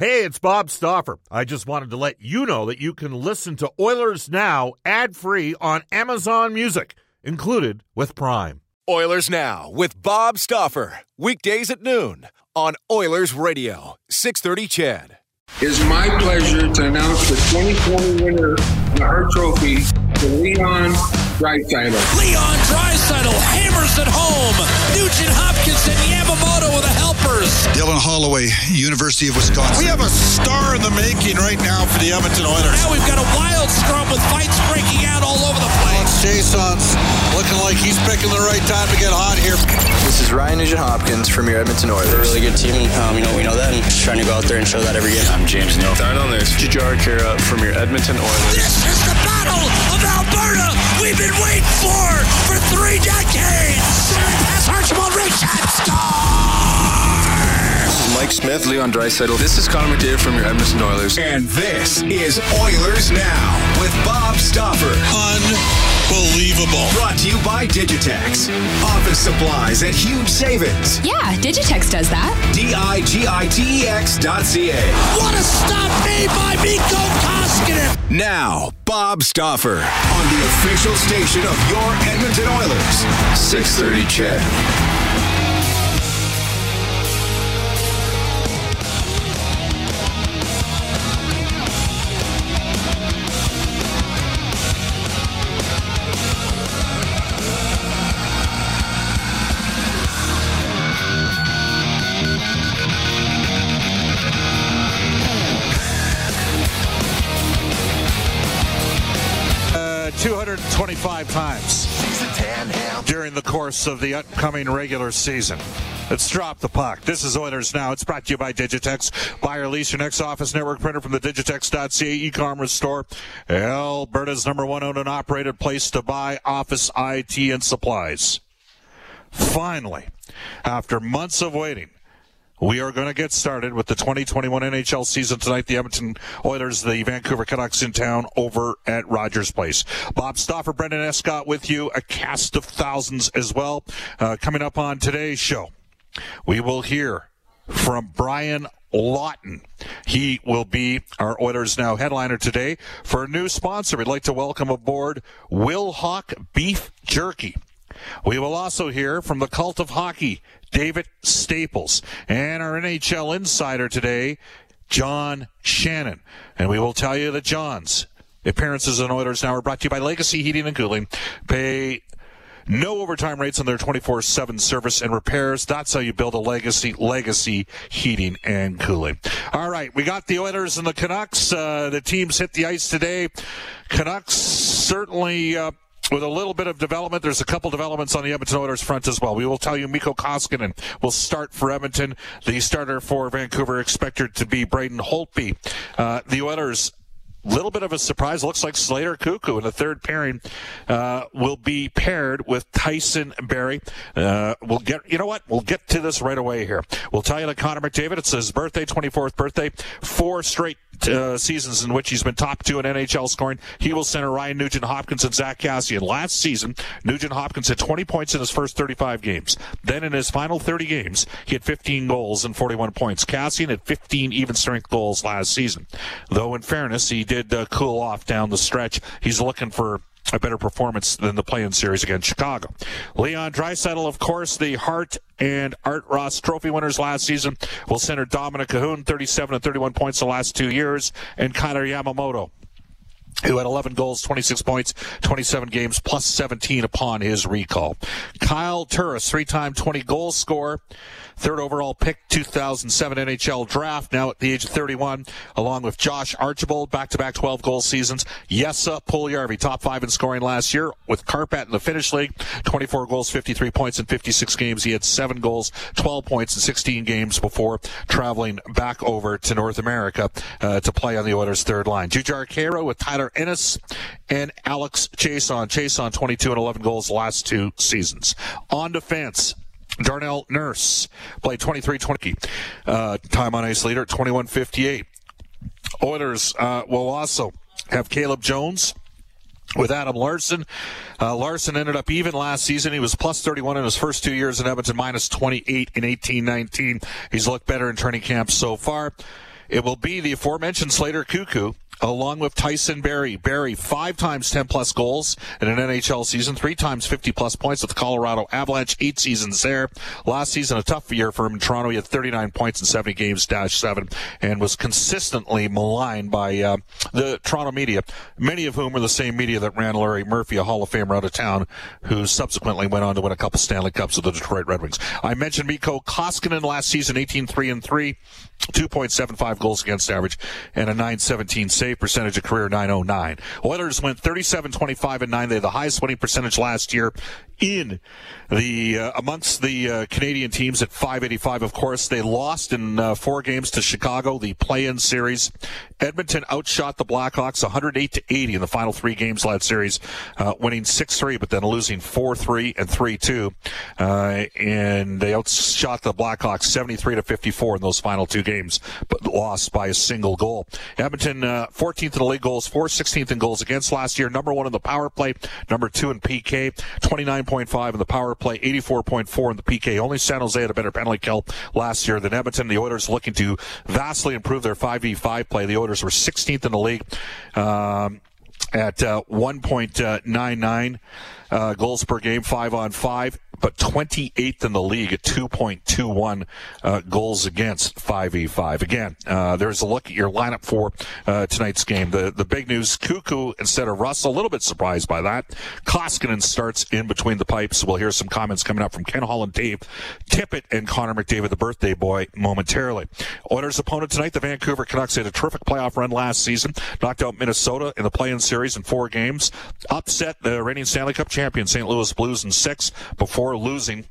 Hey, it's Bob Stauffer. I just wanted to let you know that you can listen to Oilers Now ad free on Amazon Music, included with Prime. Oilers Now with Bob Stauffer. Weekdays at noon on Oilers Radio, 630 CHED. It is my pleasure to announce the 2020 winner of the Hart Trophy to Leon Draisaitl. Leon Draisaitl hammers it home. Nugent Hopkins and Yamamoto with the helpers. Dylan Holloway, University of Wisconsin. We have a star in the making right now for the Edmonton Oilers. Now we've got a wild scrum with fights breaking out all over the place. Jason's looking like he's picking the right time to get hot here. This is Ryan Nugent Hopkins from your Edmonton Oilers. They're a really good team. Um, you know, we know that, and just trying to go out there and show that every game. I'm James Neal. Start on this. Jujhar Khaira from your Edmonton Oilers. This is the Battle of Alberta we've been waiting for for three decades. Pass Archibald Richard score. Mike Smith, Leon Draisaitl. This is Connor McDavid from your Edmonton Oilers. And this is Oilers Now with Bob Stauffer. Unbelievable. Brought to you by Digitex. Office supplies at huge savings. Yeah, Digitex does that. D-I-G-I-T-E-X dot C-A. What a stop made by Mikko Koskinen. Now, Bob Stauffer on the official station of your Edmonton Oilers. 630 CHED. Course of the upcoming regular season. Let's drop the puck. This is Oilers Now. It's brought to you by Digitex. Buy or lease your next office network printer from the Digitex.ca e-commerce store. Alberta's number one owned and operated place to buy office IT and supplies. Finally, after months of waiting, we are going to get started with the 2021 NHL season tonight. The Edmonton Oilers, the Vancouver Canucks in town over at Rogers Place. Bob Stauffer, Brendan Escott with you, a cast of thousands as well. Uh, coming up on today's show, we will hear from Brian Lawton. He will be our Oilers Now headliner today for a new sponsor. We'd like to welcome aboard Will Hawk Beef Jerky. We will also hear from the cult of hockey, David Staples, and our NHL insider today, John Shannon. And we will tell you that John's appearances on Oilers Now are brought to you by Legacy Heating and Cooling. Pay no overtime rates on their 24-7 service and repairs. That's how you build a legacy, legacy heating and cooling. All right. We got the Oilers and the Canucks. Uh, the teams hit the ice today. Canucks certainly, uh, with a little bit of development, there's a couple developments on the Edmonton Oilers front as well. We will tell you Mikko Koskinen will start for Edmonton. The starter for Vancouver expected to be Braden Holtby. Uh, the Oilers little bit of a surprise. Looks like Slater Koekkoek in the third pairing uh, will be paired with Tyson Barrie. Uh, we'll get, you know what? We'll get to this right away here. We'll tell you that Connor McDavid, it's his birthday, 24th birthday, four straight uh, seasons in which he's been top two in NHL scoring. He will center Ryan Nugent Hopkins and Zack Kassian. Last season, Nugent Hopkins had 20 points in his first 35 games. Then in his final 30 games, he had 15 goals and 41 points. Kassian had 15 even strength goals last season. Though in fairness, he did uh, cool off down the stretch. He's looking for a better performance than the play-in series against Chicago. Leon Draisaitl, of course, the Hart and Art Ross Trophy winners last season, will center Dominik Kahun, 37 and 31 points the last two years, and Kailer Yamamoto who had 11 goals, 26 points, 27 games, plus 17 upon his recall. Kyle Turris, three-time 20 goal scorer, third overall pick, 2007 NHL draft, now at the age of 31, along with Josh Archibald, back-to-back 12 goal seasons. Jesse Puljujärvi, top five in scoring last year with Karpat in the Finnish League, 24 goals, 53 points in 56 games. He had seven goals, 12 points in 16 games before traveling back over to North America uh, to play on the Oilers' third line. Jujhar Khaira with Tyler Ennis and Alex Chiasson. Chiasson 22 and 11 goals last two seasons. On defense, Darnell Nurse played 23-20 uh, time on ice leader, 21-58. Oilers uh, will also have Caleb Jones with Adam Larsson. Uh, Larsson ended up even last season. He was plus 31 in his first two years in Edmonton, minus 28 in 18-19. He's looked better in training camp so far. It will be the aforementioned Slater Koekkoek along with Tyson Barrie. Barrie, five times 10 plus goals in an NHL season, three times 50 plus points with the Colorado Avalanche, eight seasons there. Last season, a tough year for him in Toronto. He had 39 points in 70 games, dash seven, and was consistently maligned by uh, the Toronto media, many of whom were the same media that ran Larry Murphy, a Hall of Famer out of town, who subsequently went on to win a couple Stanley Cups with the Detroit Red Wings. I mentioned Mikko Koskinen last season, 18 3 and 3, 2.75 goals against average, and a 917 save save percentage of career 909. Oilers went 37 25 and 9. They had the highest winning percentage last year in the uh, amongst the uh, Canadian teams at 585. Of course, they lost in uh, four games to Chicago, the play-in series. Edmonton outshot the Blackhawks 108 to 80 in the final three games that series, uh, winning 6-3, but then losing 4-3 and 3-2. Uh, and they outshot the Blackhawks 73 to 54 in those final two games, but lost by a single goal. Edmonton 14th uh, in the league goals, 4 16th in goals against last year, number one in the power play, number two in PK, 29.5 in the power play, 84.4 in the PK. Only San Jose had a better penalty kill last year than Edmonton. The Oilers looking to vastly improve their 5v5 play. The Oilers were 16th in the league um, at uh, 1.99 uh, goals per game, five on five but 28th in the league at 2.21 uh, goals against 5v5. Again, uh, there's a look at your lineup for uh, tonight's game. The the big news: Koekkoek instead of Russ. A little bit surprised by that. Koskinen starts in between the pipes. We'll hear some comments coming up from Ken Holland, Dave Tippett, and Connor McDavid, the birthday boy, momentarily. Oilers' opponent tonight, the Vancouver Canucks, had a terrific playoff run last season. Knocked out Minnesota in the play-in series in four games. Upset the reigning Stanley Cup champion St. Louis Blues in six before before losing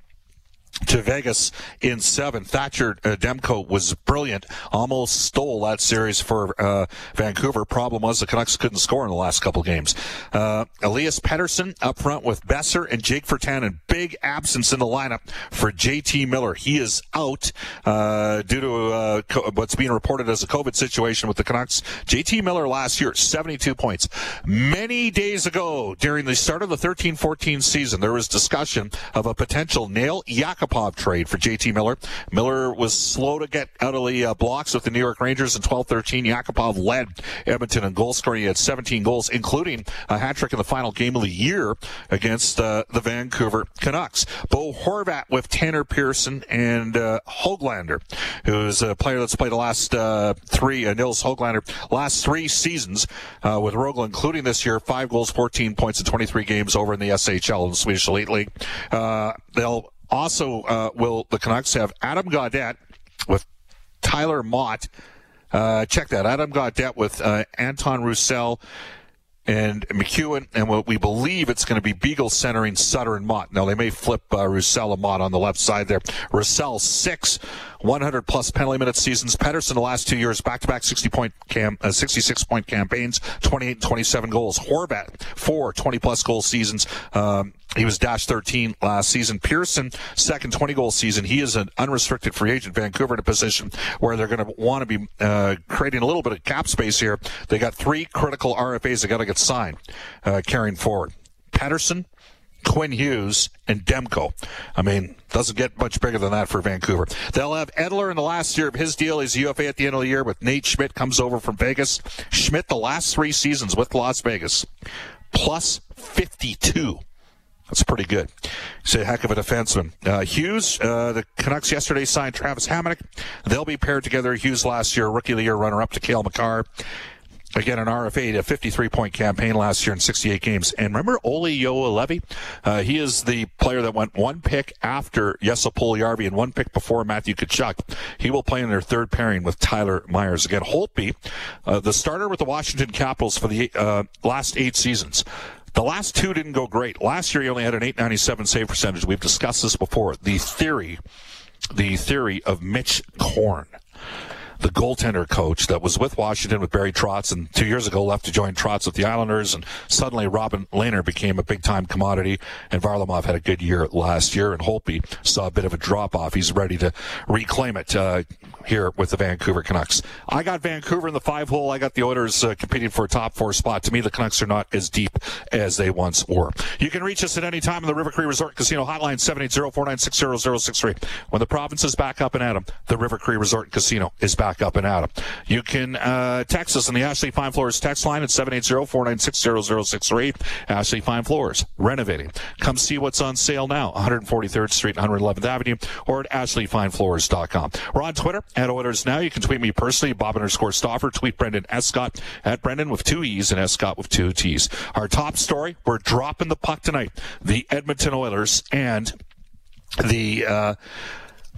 to Vegas in seven. Thatcher uh, Demko was brilliant, almost stole that series for uh, Vancouver. Problem was the Canucks couldn't score in the last couple games. Uh, Elias Pettersson up front with Boeser and Jake Virtanen. Big absence in the lineup for JT Miller. He is out uh, due to uh, co- what's being reported as a COVID situation with the Canucks. JT Miller last year, 72 points. Many days ago, during the start of the 13-14 season, there was discussion of a potential Nail Yakupov trade for JT Miller. Miller was slow to get out of the uh, blocks with the New York Rangers in 12-13. Yakupov led Edmonton in goal scoring. He had 17 goals, including a hat trick in the final game of the year against uh, the Vancouver Canucks. Bo Horvat with Tanner Pearson and uh, Hoglander, who's a player that's played the last uh, three, uh, Nils Hoglander, last three seasons uh, with Rögle, including this year, five goals, 14 points in 23 games over in the SHL in the Swedish Elite League. Uh, they'll also, uh, will the Canucks have Adam Gaudette with Tyler Motte. Uh, check that. Adam Gaudette with Anton Roussel and MacEwen, and what we believe it's going to be Beagle centering Sutter and Motte. Now, they may flip uh, Roussel and Motte on the left side there. Roussel, six 100 plus penalty minute seasons. Pettersson the last two years, back to back 60 point cam, uh, 66 point campaigns, 28 and 27 goals. Horvat, four 20 plus goal seasons. Um, he was dash 13 last season. Pearson, second 20 goal season. He is an unrestricted free agent. Vancouver in a position where they're going to want to be uh, creating a little bit of cap space here. They got three critical RFAs they got to get signed uh, carrying forward. Pettersson, Quinn Hughes, and Demko. I mean, doesn't get much bigger than that for Vancouver. They'll have Edler in the last year of his deal. He's UFA at the end of the year with Nate Schmidt comes over from Vegas. Schmidt, the last three seasons with Las Vegas, plus 52. That's pretty good. He's a heck of a defenseman. Uh, Hughes, uh, the Canucks yesterday signed Travis Hamonic. They'll be paired together. Hughes last year, rookie of the year runner up to Cale Makar. Again, an RFA, a 53 point campaign last year in 68 games. And remember Olli Juolevi? Uh, he is the player that went one pick after Jesse Puljujärvi and one pick before Matthew Tkachuk. He will play in their third pairing with Tyler Myers. Again, Holtby, uh, the starter with the Washington Capitals for the uh, last eight seasons. The last two didn't go great. Last year he only had an 897 save percentage. We've discussed this before. The theory, the theory of Mitch Korn the goaltender coach that was with Washington with Barry Trotz and two years ago left to join Trotz with the Islanders. And suddenly Robin Lehner became a big time commodity. And Varlamov had a good year last year. And Holtby saw a bit of a drop off. He's ready to reclaim it uh, here with the Vancouver Canucks. I got Vancouver in the five hole. I got the Oilers uh, competing for a top four spot. To me, the Canucks are not as deep as they once were. You can reach us at any time in the River Cree Resort Casino hotline 780 496 0063. When the province is back up and at them, the River Cree Resort Casino is back back up and at 'em. You can uh, text us on the Ashley Fine Floors text line at 780-496-0063. Ashley Fine Floors, renovating. Come see what's on sale now, 143rd Street, 111th Avenue, or at ashleyfinefloors.com. We're on Twitter at Oilers Now. You can tweet me personally, Bob underscore Stauffer. Tweet Brendan Escott at Brendan with two E's and Escott with two T's. Our top story, we're dropping the puck tonight. The Edmonton Oilers and the uh,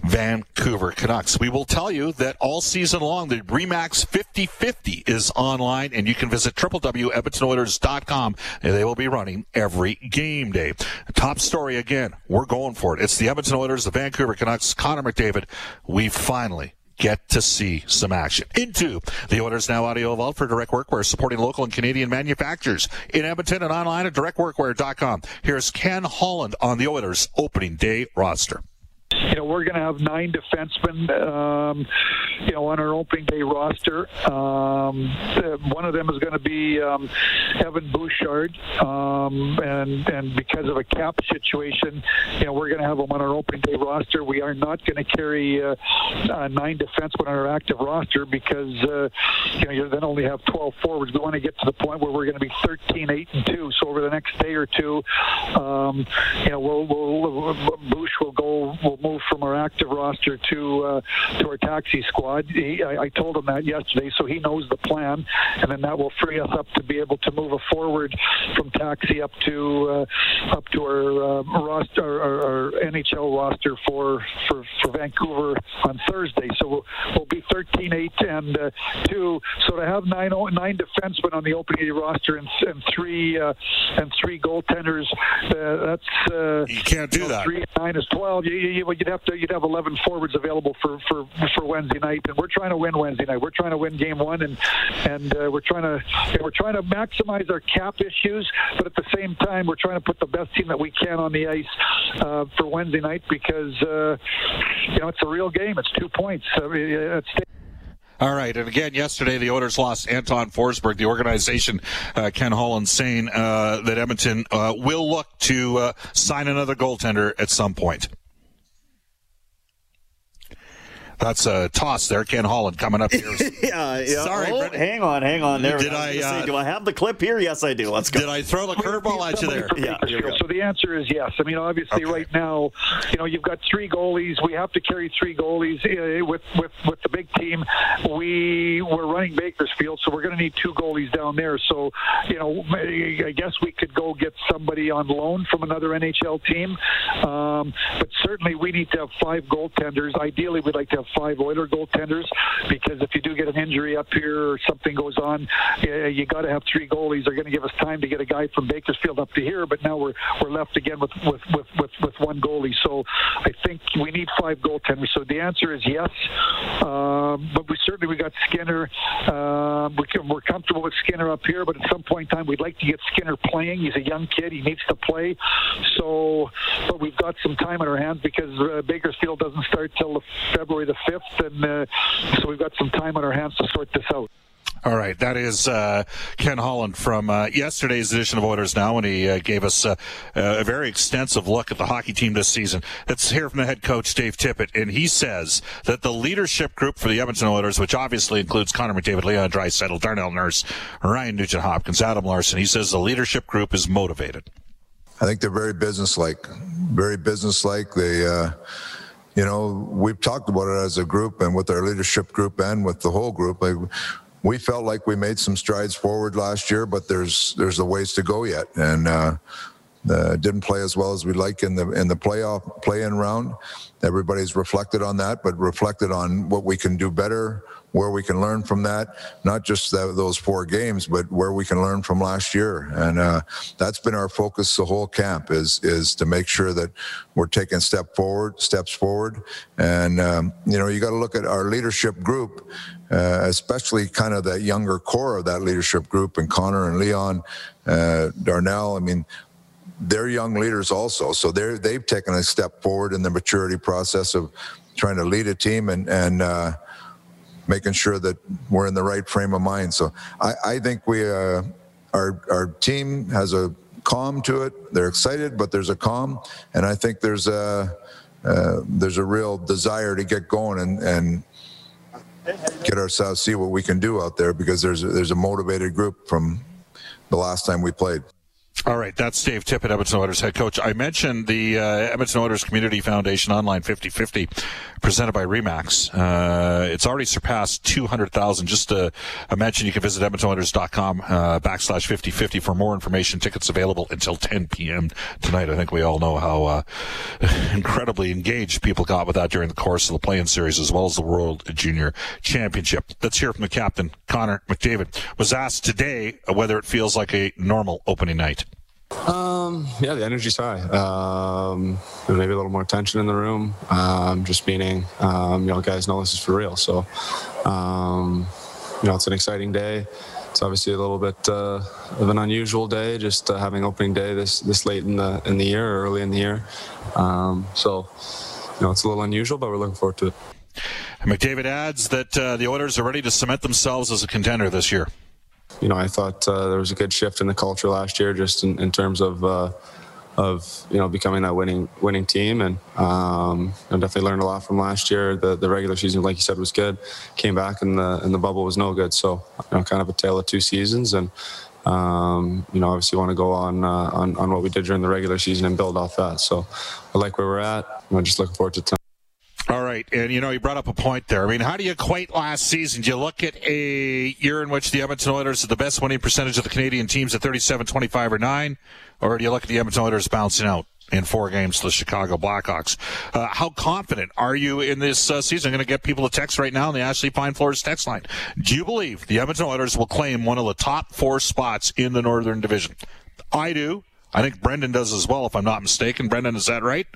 Vancouver Canucks. We will tell you that all season long, the Remax 50-50 is online, and you can visit www.edmontonoilers.com, and they will be running every game day. Top story again, we're going for it. It's the Edmonton Oilers, the Vancouver Canucks, Connor McDavid. We finally get to see some action. Into the Oilers Now audio vault for Direct Workwear, supporting local and Canadian manufacturers in Edmonton and online at directworkwear.com. Here's Ken Holland on the Oilers opening day roster you know, we're going to have nine defensemen, um, you know, on our opening day roster. Um, uh, one of them is going to be um, Evan Bouchard, um, and and because of a cap situation, you know, we're going to have him on our opening day roster. We are not going to carry uh, uh, nine defensemen on our active roster because uh, you know you then only have 12 forwards. We want to get to the point where we're going to be 13, 8, and 2. So over the next day or two, um, you know, we'll, we'll, Bush will go, will move from our active roster to uh, to our taxi squad. He, I, I, told him that yesterday, so he knows the plan, and then that will free us up to be able to move a forward from taxi up to uh, up to our uh, roster, our, our, NHL roster for, for for Vancouver on Thursday. So we'll, we'll be 13, 8, and uh, two. So to have nine nine defensemen on the opening roster and, and three uh, and three goaltenders, uh, that's you can't do you know, that. Three nine is 12. You, you, you'd have to you'd have 11 forwards available for, for for Wednesday night, and we're trying to win Wednesday night. We're trying to win game one, and and uh, we're trying to we're trying to maximize our cap issues, but at the same time, we're trying to put the best team that we can on the ice uh, for Wednesday night because uh, you know it's a real game. It's two points. I mean, all right, and again, yesterday the Oilers lost Anton Forsberg. The organization, uh, Ken Holland, saying uh, that Edmonton uh, will look to uh, sign another goaltender at some point. That's a toss there. Ken Holland coming up here. yeah, yeah. Sorry, oh, hang on, hang on. There. Did I? I say, uh, do I have the clip here? Yes, I do. Let's go. Did I throw the curveball at you there? Yeah. So the answer is yes. I mean, obviously, Okay. right now, you know, you've got three goalies. We have to carry three goalies uh, with with with the big team. We we're running Bakersfield, so we're going to need two goalies down there. So, you know, I guess we could go get somebody on loan from another NHL team, um, but certainly we need to have five goaltenders. Ideally, we'd like to have five Oiler goaltenders because if you do get an injury up here or something goes on, uh, you got to have three goalies. They're going to give us time to get a guy from Bakersfield up to here, but now we're we're left again with with with with, with one goalie. So I think we need five goaltenders. So the answer is yes, um, but we certainly we got Skinner. Um, we can, we're comfortable with Skinner up here, but at some point in time we'd like to get Skinner playing. He's a young kid; he needs to play. So, but we've got some time on our hands because uh, Bakersfield doesn't start till February the fifth, and uh, so we've got some time on our hands to sort this out. All right, that is uh, Ken Holland from uh, yesterday's edition of Oilers Now, and he uh, gave us uh, a very extensive look at the hockey team this season. Let's hear from the head coach Dave Tippett, and he says that the leadership group for the Edmonton Oilers, which obviously includes Connor McDavid, Leon Draisaitl, Darnell Nurse, Ryan Nugent Hopkins, Adam Larsson, he says the leadership group is motivated. I think they're very businesslike, very businesslike. They, uh, you know, we've talked about it as a group and with our leadership group and with the whole group. We felt like we made some strides forward last year, but there's there's a ways to go yet, and uh, uh, didn't play as well as we'd like in the in the playoff play-in round. Everybody's reflected on that, but reflected on what we can do better, where we can learn from that. Not just those four games, but where we can learn from last year. And uh, that's been our focus the whole camp is is to make sure that we're taking step forward, steps forward. And um, you know, you got to look at our leadership group. Uh, especially kind of that younger core of that leadership group and Connor and Leon, uh, Darnell. I mean, they're young leaders also, so they're they've taken a step forward in the maturity process of trying to lead a team and and uh, making sure that we're in the right frame of mind. So I, I think we uh, our our team has a calm to it. They're excited, but there's a calm, and I think there's a uh, there's a real desire to get going and and get ourselves see what we can do out there because there's a, there's a motivated group from the last time we played. All right, that's Dave Tippett, Edmonton Oilers head coach. I mentioned the uh, Edmonton Oilers Community Foundation Online 50-50 presented by Remax. Uh, it's already surpassed 200,000. Just a, a mention, you can visit edmontonoilers.com uh, backslash 50-50 for more information. Tickets available until 10 p.m. tonight. I think we all know how uh, incredibly engaged people got with that during the course of the play-in series as well as the World Junior Championship. Let's hear from the captain, Connor McDavid, was asked today whether it feels like a normal opening night. Um, yeah, the energy's high. Um, maybe a little more tension in the room. Um, just meaning, um, you know, guys know this is for real. So, um, you know, it's an exciting day. It's obviously a little bit uh, of an unusual day, just uh, having opening day this this late in the in the year, or early in the year. Um, so, you know, it's a little unusual, but we're looking forward to it. McDavid adds that uh, the Oilers are ready to cement themselves as a contender this year you know, I thought uh, there was a good shift in the culture last year, just in, in terms of uh, of you know becoming that winning winning team, and um, I definitely learned a lot from last year. The the regular season, like you said, was good. Came back and the and the bubble was no good. So you know, kind of a tale of two seasons, and um, you know, obviously want to go on, uh, on on what we did during the regular season and build off that. So I like where we're at. I'm just looking forward to. Right, and you know you brought up a point there. I mean, how do you equate last season? Do you look at a year in which the Edmonton Oilers had the best winning percentage of the Canadian teams at 37, 25, or nine, or do you look at the Edmonton Oilers bouncing out in four games to the Chicago Blackhawks? Uh, how confident are you in this uh, season? I'm going to get people to text right now on the Ashley Fine Floors text line. Do you believe the Edmonton Oilers will claim one of the top four spots in the Northern Division? I do. I think Brendan does as well, if I'm not mistaken. Brendan, is that right?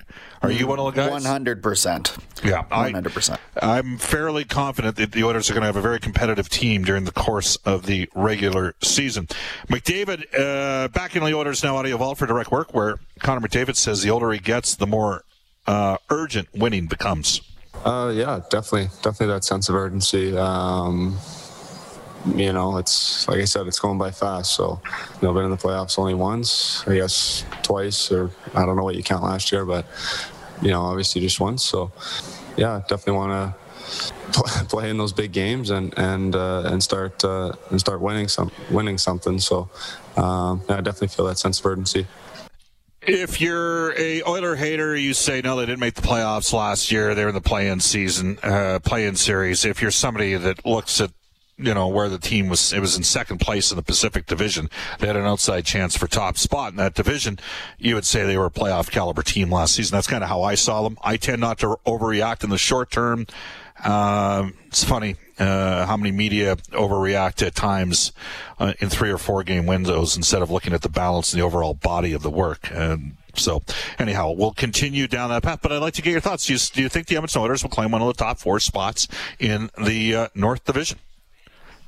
Are you one of the guys? One hundred percent. Yeah, one hundred percent. I'm fairly confident that the Oilers are going to have a very competitive team during the course of the regular season. McDavid, uh, back in the Oilers now, audio vault for Direct Workwear Connor McDavid says the older he gets, the more uh, urgent winning becomes. Uh, yeah, definitely, definitely that sense of urgency. Um, you know, it's like I said, it's going by fast. So, you know, been in the playoffs only once, I guess twice, or I don't know what you count last year, but you know, obviously just once. So, yeah, definitely want to play in those big games and and uh, and start uh, and start winning some winning something. So, um, yeah, I definitely feel that sense of urgency. If you're a Oiler hater, you say no, they didn't make the playoffs last year. They're in the play-in season, uh, play-in series. If you're somebody that looks at you know where the team was it was in second place in the Pacific Division. They had an outside chance for top spot in that division. You would say they were a playoff caliber team last season. That's kind of how I saw them. I tend not to overreact in the short term. Uh, it's funny uh, how many media overreact at times uh, in three or four game windows instead of looking at the balance and the overall body of the work. And so, anyhow, we'll continue down that path. But I'd like to get your thoughts. Do you, do you think the Edmonton Oilers will claim one of the top four spots in the uh, North Division?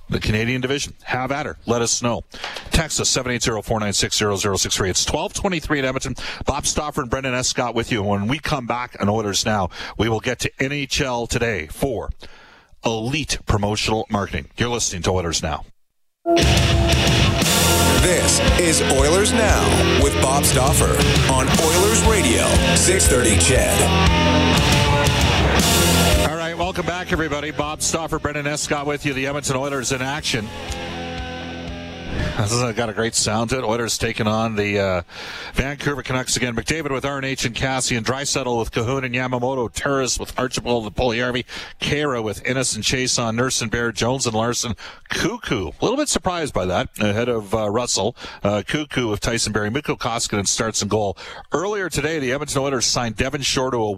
The Canadian division. Have at her. Let us know. Text us 780-496-0063. It's 1223 in Edmonton. Bob Stauffer and Brendan Escott with you. And when we come back on Oilers Now, we will get to NHL today for elite promotional marketing. You're listening to Oilers Now. This is Oilers Now with Bob Stauffer on Oilers Radio, 630 CHED welcome back, everybody. Bob Stauffer, Brendan Escott with you. The Edmonton Oilers in action. This has got a great sound to it. Oilers taking on the uh, Vancouver Canucks again. McDavid with RNH and Kassian, Draisaitl with Kahun and Yamamoto, Turris with Archibald and Puljujarvi, Khaira with Ennis and Chiasson Nurse and Bear, Jones and Larsson, Koekkoek. A little bit surprised by that ahead of uh, Russell. Uh, Koekkoek with Tyson Barrie, Mikko Koskinen starts and goal. Earlier today, the Edmonton Oilers signed Devin Shore to a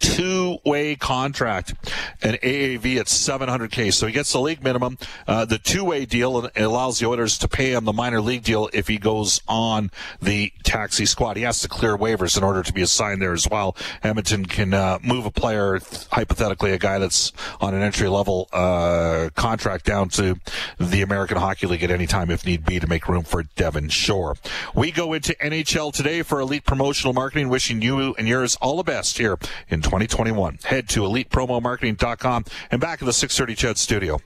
one-year two-way contract, an AAV at 700k. So he gets the league minimum. Uh, the two-way deal allows the Oilers to pay him the minor league deal if he goes on the taxi squad. He has to clear waivers in order to be assigned there as well. Edmonton can uh, move a player, hypothetically a guy that's on an entry-level uh, contract, down to the American Hockey League at any time if need be to make room for Devin Shore. We go into NHL today for elite promotional marketing. Wishing you and yours all the best here in 2021. Head to elitepromomarketing.com and back in the 630 CHED studio.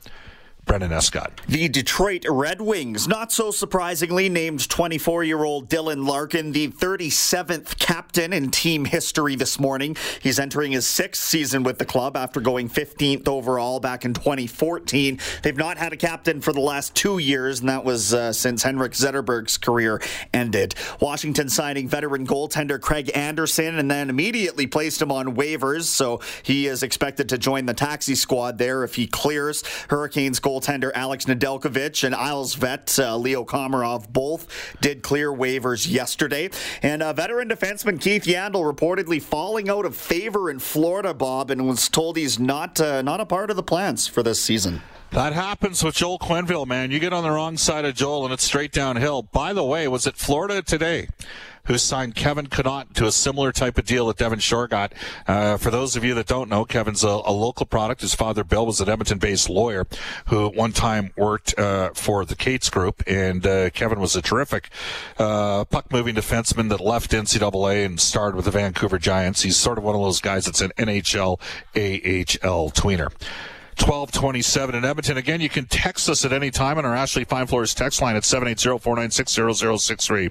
Brendan Escott. The Detroit Red Wings, not so surprisingly, named 24 year old Dylan Larkin the 37th captain in team history this morning. He's entering his sixth season with the club after going 15th overall back in 2014. They've not had a captain for the last two years, and that was uh, since Henrik Zetterberg's career ended. Washington signing veteran goaltender Craig Anderson and then immediately placed him on waivers, so he is expected to join the taxi squad there if he clears. Hurricanes goal goaltender Alex Nedeljkovic and Isles vet uh, Leo Komarov both did clear waivers yesterday. And uh, veteran defenseman Keith Yandle reportedly falling out of favor in Florida, Bob, and was told he's not uh, not a part of the plans for this season. That happens with Joel Quenneville, man. You get on the wrong side of Joel and it's straight downhill. By the way, was it Florida today? Who signed Kevin Connauton to a similar type of deal that Devin Shore got. Uh, for those of you that don't know, Kevin's a, a, local product. His father, Bill, was an Edmonton-based lawyer who at one time worked uh, for the Cates Group, and uh, Kevin was a terrific uh, puck-moving defenseman that left NCAA and starred with the Vancouver Giants. He's sort of one of those guys that's an NHL, AHL tweener. 1227 in Edmonton. Again, you can text us at any time on our Ashley Fine Floors text line at 780-496-0063.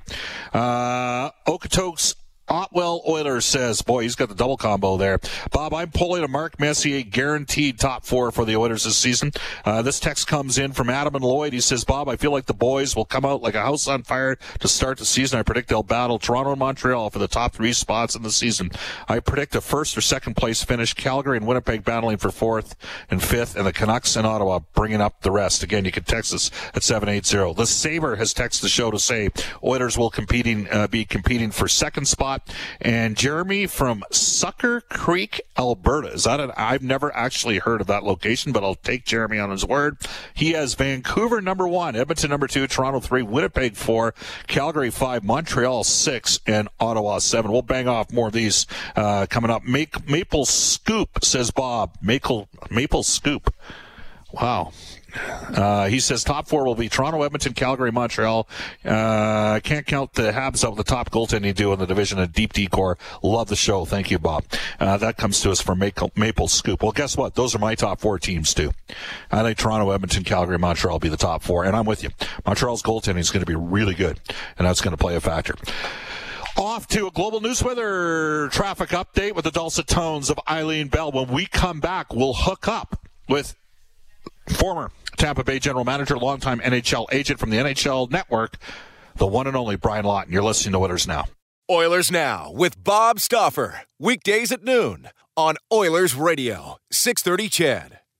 Uh, Okotoks Otwell Oilers says, boy, he's got the double combo there. Bob, I'm pulling a Mark Messier guaranteed top four for the Oilers this season. Uh, this text comes in from Adam and Lloyd. He says, Bob, I feel like the boys will come out like a house on fire to start the season. I predict they'll battle Toronto and Montreal for the top three spots in the season. I predict a first or second place finish. Calgary and Winnipeg battling for fourth and fifth, and the Canucks and Ottawa bringing up the rest. Again, you can text us at 780. The Saber has texted the show to say Oilers will competing uh, be competing for second spot and Jeremy from Sucker Creek, Alberta. Is that an, I've never actually heard of that location, but I'll take Jeremy on his word. He has Vancouver number one, Edmonton number two, Toronto three, Winnipeg four, Calgary five, Montreal six, and Ottawa seven. We'll bang off more of these uh, coming up. Make, Maple Scoop says Bob. Maple Maple Scoop. Wow. Uh, he says top four will be Toronto, Edmonton, Calgary, Montreal. Uh, can't count the Habs out with the top goaltending duo in the division of deep decor. Love the show. Thank you, Bob. Uh, that comes to us from Maple, Maple Scoop. Well, guess what? Those are my top four teams too. I think Toronto, Edmonton, Calgary, Montreal will be the top four, and I'm with you. Montreal's goaltending is going to be really good, and that's going to play a factor. Off to a global news weather traffic update with the dulcet tones of Eileen Bell. When we come back, we'll hook up with former Tampa Bay general manager, longtime NHL agent from the NHL network, the one and only Brian Lawton. You're listening to Oilers Now. Oilers Now with Bob Stauffer. Weekdays at noon on Oilers Radio, 630 CHED.